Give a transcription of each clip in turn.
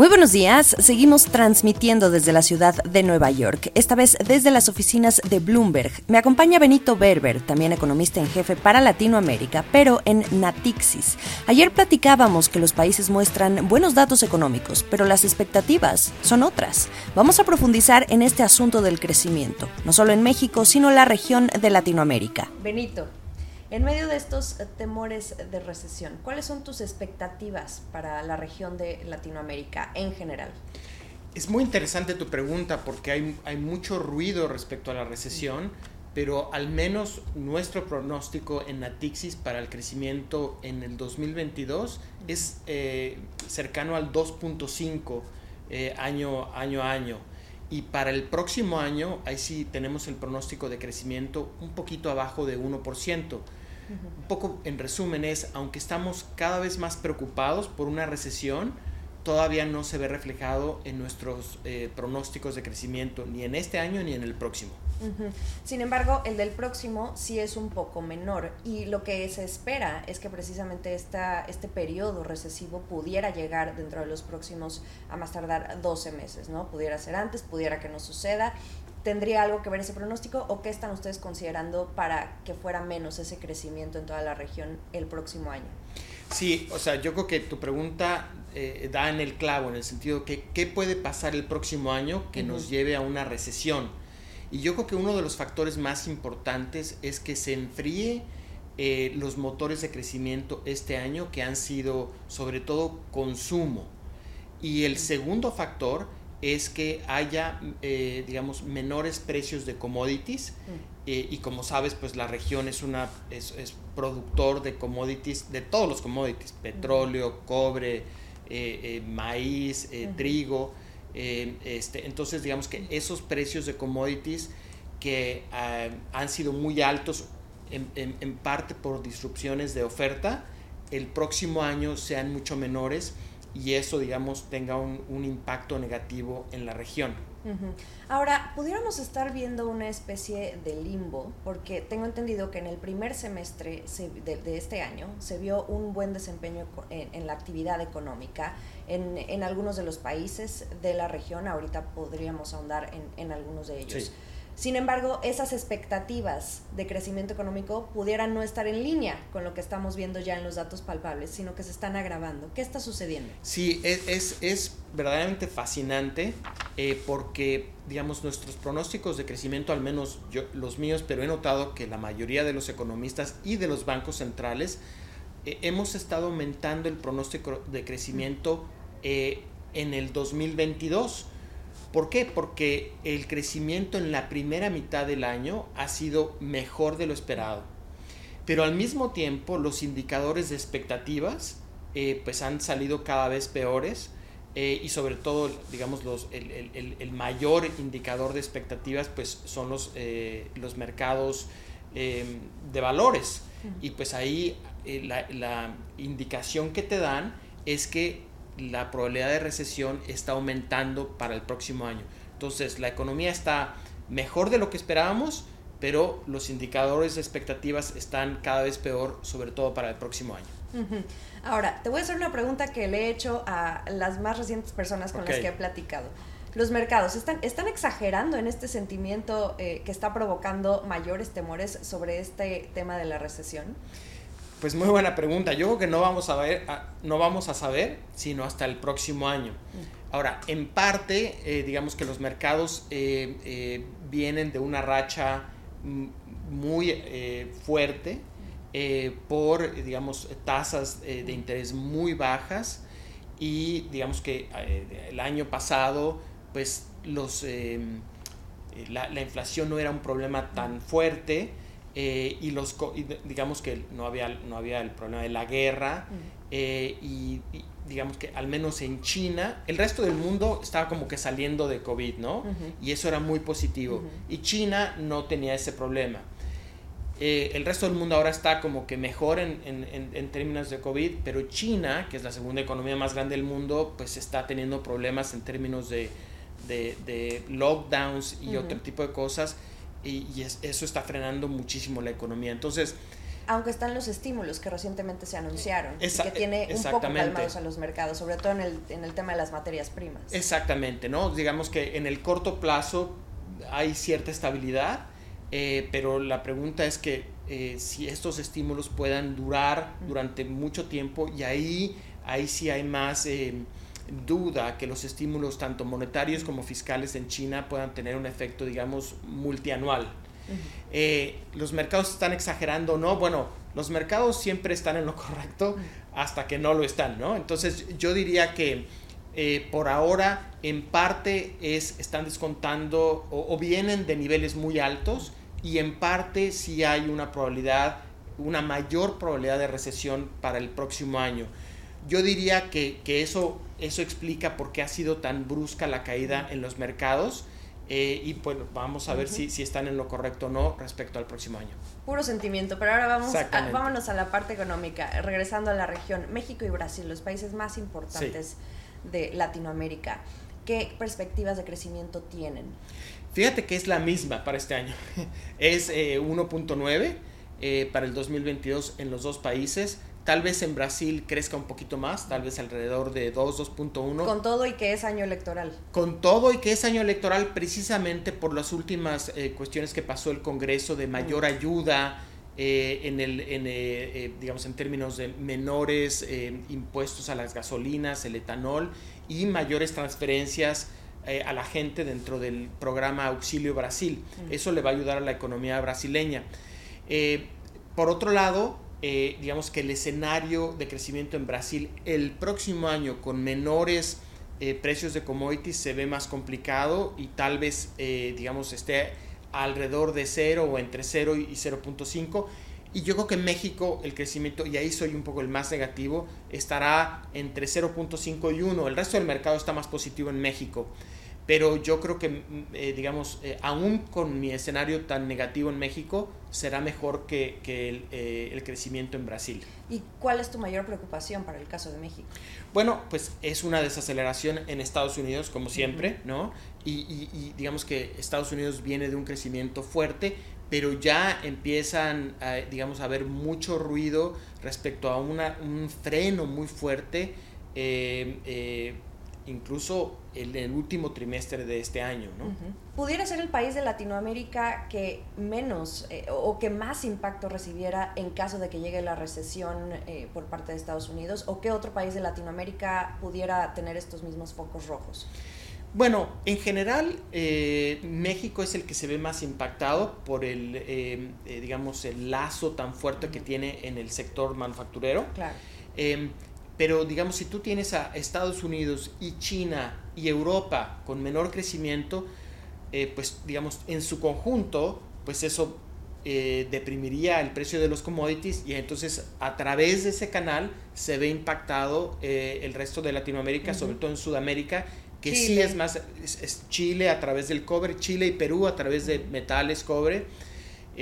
Muy buenos días, seguimos transmitiendo desde la ciudad de Nueva York, esta vez desde las oficinas de Bloomberg. Me acompaña Benito Berber, también economista en jefe para Latinoamérica, pero en Natixis. Ayer platicábamos que los países muestran buenos datos económicos, pero las expectativas son otras. Vamos a profundizar en este asunto del crecimiento, no solo en México, sino en la región de Latinoamérica. Benito, en medio de estos eh, temores de recesión, ¿cuáles son tus expectativas para la región de Latinoamérica en general? Es muy interesante tu pregunta porque hay, hay mucho ruido respecto a la recesión, pero al menos nuestro pronóstico en Natixis para el crecimiento en el 2022 es eh, cercano al 2.5 eh, año, año a año. Y para el próximo año, ahí sí tenemos el pronóstico de crecimiento un poquito abajo de 1%. Un poco en resumen es, aunque estamos cada vez más preocupados por una recesión, todavía no se ve reflejado en nuestros eh, pronósticos de crecimiento, ni en este año ni en el próximo. Sin embargo, el del próximo sí es un poco menor y lo que se espera es que precisamente esta, este periodo recesivo pudiera llegar dentro de los próximos, a más tardar 12 meses, ¿no? Pudiera ser antes, pudiera que no suceda ¿Tendría algo que ver ese pronóstico o qué están ustedes considerando para que fuera menos ese crecimiento en toda la región el próximo año? Sí, o sea, yo creo que tu pregunta eh, da en el clavo, en el sentido que qué puede pasar el próximo año que nos lleve a una recesión. Y yo creo que uno de los factores más importantes es que se enfríe eh, los motores de crecimiento este año, que han sido sobre todo consumo. Y el segundo factor es que haya, eh, digamos, menores precios de commodities. Mm. Eh, y como sabes, pues la región es, una, es, productor de commodities, de todos los commodities, petróleo, cobre, eh, maíz, trigo. este, entonces, digamos que esos precios de commodities que ah, han sido muy altos en, en parte por disrupciones de oferta, el próximo año sean mucho menores y eso, digamos, tenga un, un impacto negativo en la región. Ahora, pudiéramos estar viendo una especie de limbo, porque tengo entendido que en el primer semestre de, este año se vio un buen desempeño en, la actividad económica en, en, algunos de los países de la región. Ahorita podríamos ahondar en, en algunos de ellos. Sí. Sin embargo, esas expectativas de crecimiento económico pudieran no estar en línea con lo que estamos viendo ya en los datos palpables, sino que se están agravando. ¿Qué está sucediendo? Sí, es, es, verdaderamente fascinante eh, porque, digamos, nuestros pronósticos de crecimiento, al menos yo, los míos, pero he notado que la mayoría de los economistas y de los bancos centrales eh, hemos estado aumentando el pronóstico de crecimiento eh, en el 2022 ¿Por qué? Porque el crecimiento en la primera mitad del año ha sido mejor de lo esperado. Pero al mismo tiempo los indicadores de expectativas eh, pues han salido cada vez peores eh, y sobre todo digamos los, el, mayor indicador de expectativas pues son los, eh, los mercados de valores. Y pues ahí la, la indicación que te dan es que la probabilidad de recesión está aumentando para el próximo año. Entonces, la economía está mejor de lo que esperábamos, pero los indicadores de expectativas están cada vez peor, sobre todo para el próximo año. Ahora, te voy a hacer una pregunta que le he hecho a las más recientes personas con las que he platicado. Los mercados están, están exagerando en este sentimiento eh, que está provocando mayores temores sobre este tema de la recesión. Pues muy buena pregunta. Yo creo que no vamos a ver, no vamos a saber, sino hasta el próximo año. Mm. Ahora, en parte, eh, digamos que los mercados eh, eh, vienen de una racha muy fuerte por, digamos, tasas de interés muy bajas y, digamos que el año pasado, pues los la, la, inflación no era un problema tan fuerte eh, y los digamos que no había, no había el problema de la guerra eh, y, digamos que al menos en China, el resto del mundo estaba como que saliendo de COVID, ¿no? Y eso era muy positivo. Y China no tenía ese problema. Eh, el resto del mundo ahora está como que mejor en, en, en, términos de COVID, pero China, que es la segunda economía más grande del mundo, pues está teniendo problemas en términos de, de, de lockdowns y otro tipo de cosas y, eso está frenando muchísimo la economía. Entonces... Aunque están los estímulos que recientemente se anunciaron y que tiene un poco calmados a los mercados, sobre todo en el, en el tema de las materias primas. Exactamente, ¿no? Digamos que en el corto plazo hay cierta estabilidad, eh, pero la pregunta es que eh, si estos estímulos puedan durar durante mucho tiempo y ahí, ahí sí hay más eh, duda que los estímulos tanto monetarios como fiscales en China puedan tener un efecto, digamos, multianual. los mercados están exagerando, ¿no? Bueno, los mercados siempre están en lo correcto hasta que no lo están, ¿no? Entonces yo diría que por ahora en parte es, están descontando o, vienen de niveles muy altos y en parte sí hay una probabilidad, una mayor probabilidad de recesión para el próximo año. Yo diría que, eso, eso explica por qué ha sido tan brusca la caída en los mercados. Eh, y pues vamos a ver si, si, están en lo correcto o no respecto al próximo año. Puro sentimiento, pero ahora vamos a, vámonos a la parte económica, regresando a la región, México y Brasil, los países más importantes de Latinoamérica. ¿Qué perspectivas de crecimiento tienen? Fíjate que es la misma para este año. Es 1.9 eh, eh, para el 2022 en los dos países. Tal vez en Brasil crezca un poquito más, tal vez alrededor de 2, 2.1. Con todo y que es año electoral. Con todo y que es año electoral precisamente por las últimas eh, cuestiones que pasó el Congreso de mayor ayuda en, el, en, digamos, en términos de menores impuestos a las gasolinas, el etanol y mayores transferencias eh, a la gente dentro del programa Auxilio Brasil. Eso le va a ayudar a la economía brasileña. Eh, por otro lado, eh, digamos que el escenario de crecimiento en Brasil el próximo año con menores precios de commodities se ve más complicado y tal vez, digamos, esté alrededor de 0 o entre 0 y 0.5. Y yo creo que en México el crecimiento, y ahí soy un poco el más negativo, estará entre 0.5 y 1. El resto del mercado está más positivo en México pero yo creo que, mm, eh, digamos, eh, aún con mi escenario tan negativo en México, será mejor que, que eh, el, crecimiento en Brasil. ¿Y cuál es tu mayor preocupación para el caso de México? Bueno, pues es una desaceleración en Estados Unidos, como siempre, ¿no? Y, y, digamos que Estados Unidos viene de un crecimiento fuerte, pero ya empiezan, a, digamos, a haber mucho ruido respecto a una, un freno muy fuerte incluso en el último trimestre de este año. ¿no? ¿Pudiera ser el país de Latinoamérica que menos eh, o que más impacto recibiera en caso de que llegue la recesión eh, por parte de Estados Unidos? ¿O qué otro país de Latinoamérica pudiera tener estos mismos focos rojos? Bueno, en general eh, México es el que se ve más impactado por el, digamos, el lazo tan fuerte que tiene en el sector manufacturero. Claro. Pero digamos, si tú tienes a Estados Unidos y China y Europa con menor crecimiento, eh, pues digamos, en su conjunto, pues eso eh, deprimiría el precio de los commodities y entonces a través de ese canal se ve impactado eh, el resto de Latinoamérica, sobre todo en Sudamérica, que sí es más, es Chile a través del cobre, Chile y Perú a través de metales, cobre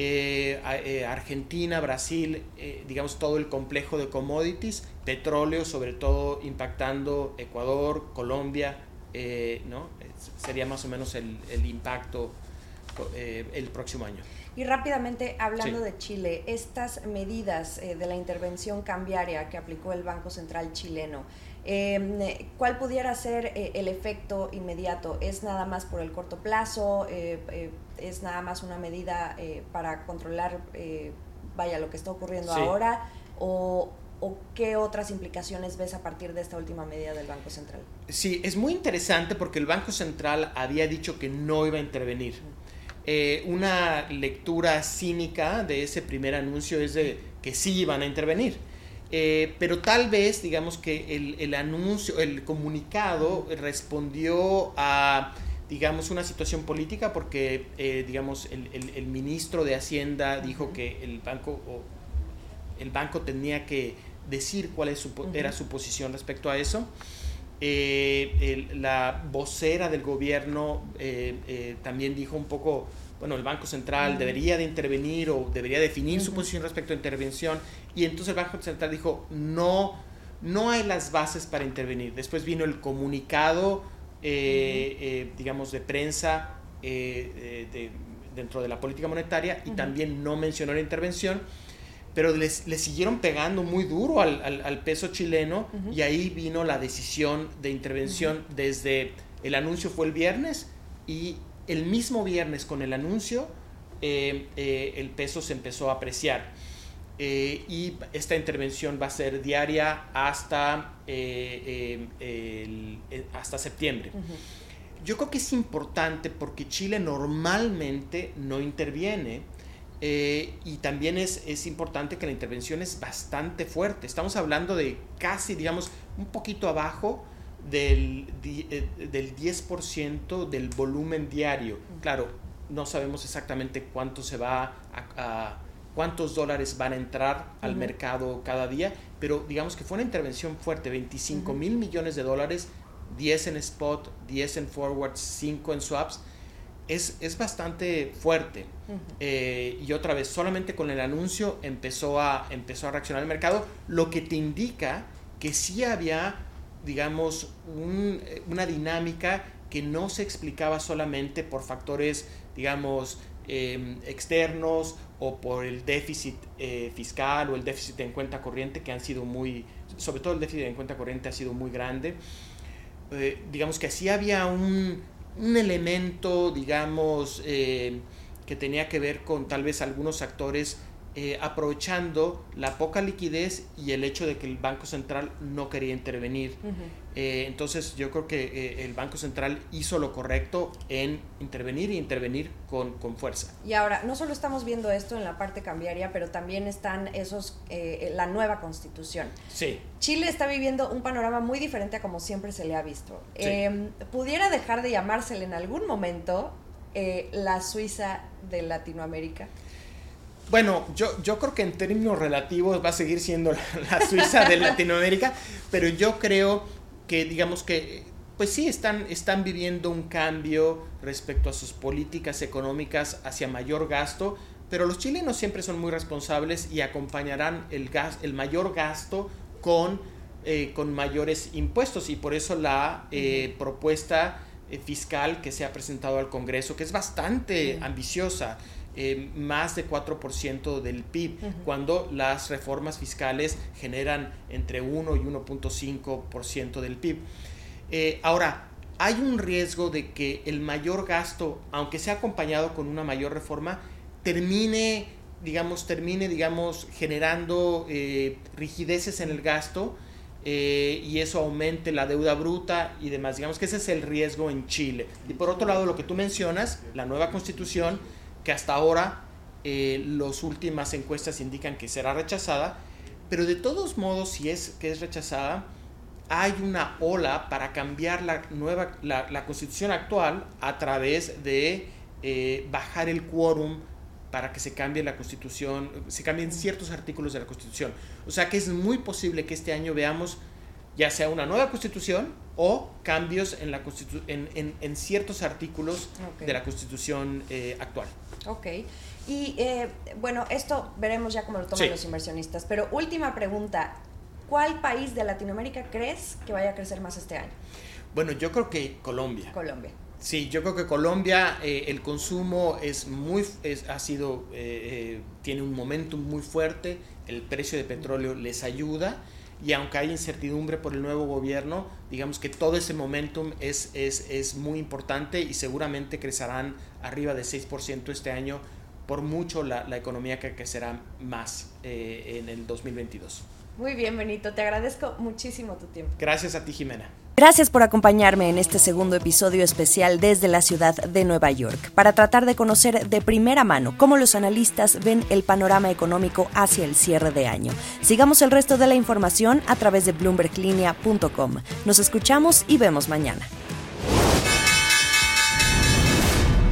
eh, eh, Argentina, Brasil, eh, digamos todo el complejo de commodities, petróleo sobre todo impactando Ecuador, Colombia, ¿no? sería más o menos el, impacto el próximo año. Y rápidamente, hablando de Chile, estas medidas de la intervención cambiaria que aplicó el Banco Central chileno, Em, ¿Cuál pudiera ser eh, el efecto inmediato? ¿Es nada más por el corto plazo? Eh, eh, ¿Es nada más una medida para controlar, vaya, lo que está ocurriendo ahora? ¿O, ¿O qué otras implicaciones ves a partir de esta última medida del Banco Central? Sí, es muy interesante porque el Banco Central había dicho que no iba a intervenir. una lectura cínica de ese primer anuncio es de que sí iban a intervenir. Eh, pero tal vez, digamos que el, anuncio, el comunicado respondió a, digamos, una situación política porque, eh, digamos, el, ministro de Hacienda dijo que el banco, el banco tenía que decir cuál es era su posición respecto a eso. Eh, la vocera del gobierno también dijo un poco bueno, el Banco Central debería de intervenir o debería definir su posición respecto a intervención. Y entonces el Banco Central dijo, no, no hay las bases para intervenir. Después vino el comunicado, eh, eh, digamos, de prensa eh, dentro de la política monetaria y también no mencionó la intervención. Pero le siguieron pegando muy duro al, peso chileno y ahí vino la decisión de intervención desde el anuncio fue el viernes y el mismo viernes con el anuncio eh, eh, el peso se empezó a apreciar. Eh, y esta intervención va a ser diaria hasta, hasta septiembre. Yo creo que es importante porque Chile normalmente no interviene y también es, es, importante que la intervención es bastante fuerte. Estamos hablando de casi, digamos, un poquito abajo del, del 10% del volumen diario. Claro, no sabemos exactamente cuánto se va a, cuántos dólares van a entrar al mercado cada día, pero digamos que fue una intervención fuerte, 25 mil millones de dólares, 10 en spot, 10 en forwards, 5 en swaps. Es, es bastante fuerte. Eh, y otra vez, solamente con el anuncio empezó a, empezó a reaccionar el mercado, lo que te indica que sí había, digamos, una dinámica que no se explicaba solamente por factores digamos, em, externos o por el déficit eh, fiscal o el déficit en cuenta corriente que han sido muy, sobre todo el déficit en cuenta corriente ha sido muy grande. Eh, digamos que así había un, un elemento, digamos, eh, que tenía que ver con tal vez algunos actores aprovechando la poca liquidez y el hecho de que el Banco Central no quería intervenir. Eh, entonces yo creo que eh, el Banco Central hizo lo correcto en intervenir y intervenir con, con, fuerza. Y ahora, no solo estamos viendo esto en la parte cambiaria, pero también están esos, eh, la nueva constitución. Sí. Chile está viviendo un panorama muy diferente a como siempre se le ha visto. Em, ¿Pudiera dejar de llamársele en algún momento la Suiza de Latinoamérica? Bueno, yo, yo creo que en términos relativos va a seguir siendo la Suiza de Latinoamérica, pero yo creo que digamos que pues sí están, están viviendo un cambio respecto a sus políticas económicas hacia mayor gasto, pero los chilenos siempre son muy responsables y acompañarán el, gas, el mayor gasto con, eh, con mayores impuestos y por eso la eh, propuesta eh, fiscal que se ha presentado al Congreso, que es bastante ambiciosa, eh, más de 4% del PIB, cuando las reformas fiscales generan entre 1 y 1.5% del PIB. Eh, ahora, hay un riesgo de que el mayor gasto, aunque sea acompañado con una mayor reforma, termine, digamos, termine, digamos, generando eh, rigideces en el gasto y eso aumente la deuda bruta y demás. Digamos que ese es el riesgo en Chile. Y por otro lado, lo que tú mencionas, la nueva constitución, que hasta ahora eh, las últimas encuestas indican que será rechazada, pero de todos modos, si es que es rechazada, hay una ola para cambiar la nueva la, constitución actual a través de eh, bajar el quórum para que se cambie la constitución, se cambien ciertos artículos de la constitución. O sea que es muy posible que este año veamos ya sea una nueva constitución o cambios en, la en, en, ciertos artículos de la constitución eh, actual. Ok. Y eh, bueno, esto veremos ya cómo lo toman los inversionistas. Pero última pregunta, ¿cuál país de Latinoamérica crees que vaya a crecer más este año? Bueno, yo creo que Colombia. Colombia. Sí, yo creo que Colombia, eh, el consumo es muy, es, ha sido, tiene un momentum muy fuerte, el precio de petróleo les ayuda y aunque hay incertidumbre por el nuevo gobierno, digamos que todo ese momentum es, es, es muy importante y seguramente crecerán arriba de 6% este año, por mucho la, la economía que crecerá más eh, en el 2022. Muy bien, Benito, te agradezco muchísimo tu tiempo. Gracias a ti, Jimena. Gracias por acompañarme en este segundo episodio especial desde la ciudad de Nueva York, para tratar de conocer de primera mano cómo los analistas ven el panorama económico hacia el cierre de año. Sigamos el resto de la información a través de bloomberglinea.com. Nos escuchamos y vemos mañana.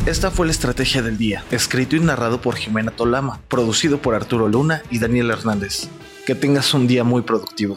Esta fue la estrategia del día, escrito y narrado por Jimena Tolama, producido por Arturo Luna y Daniel Hernández. Que tengas un día muy productivo.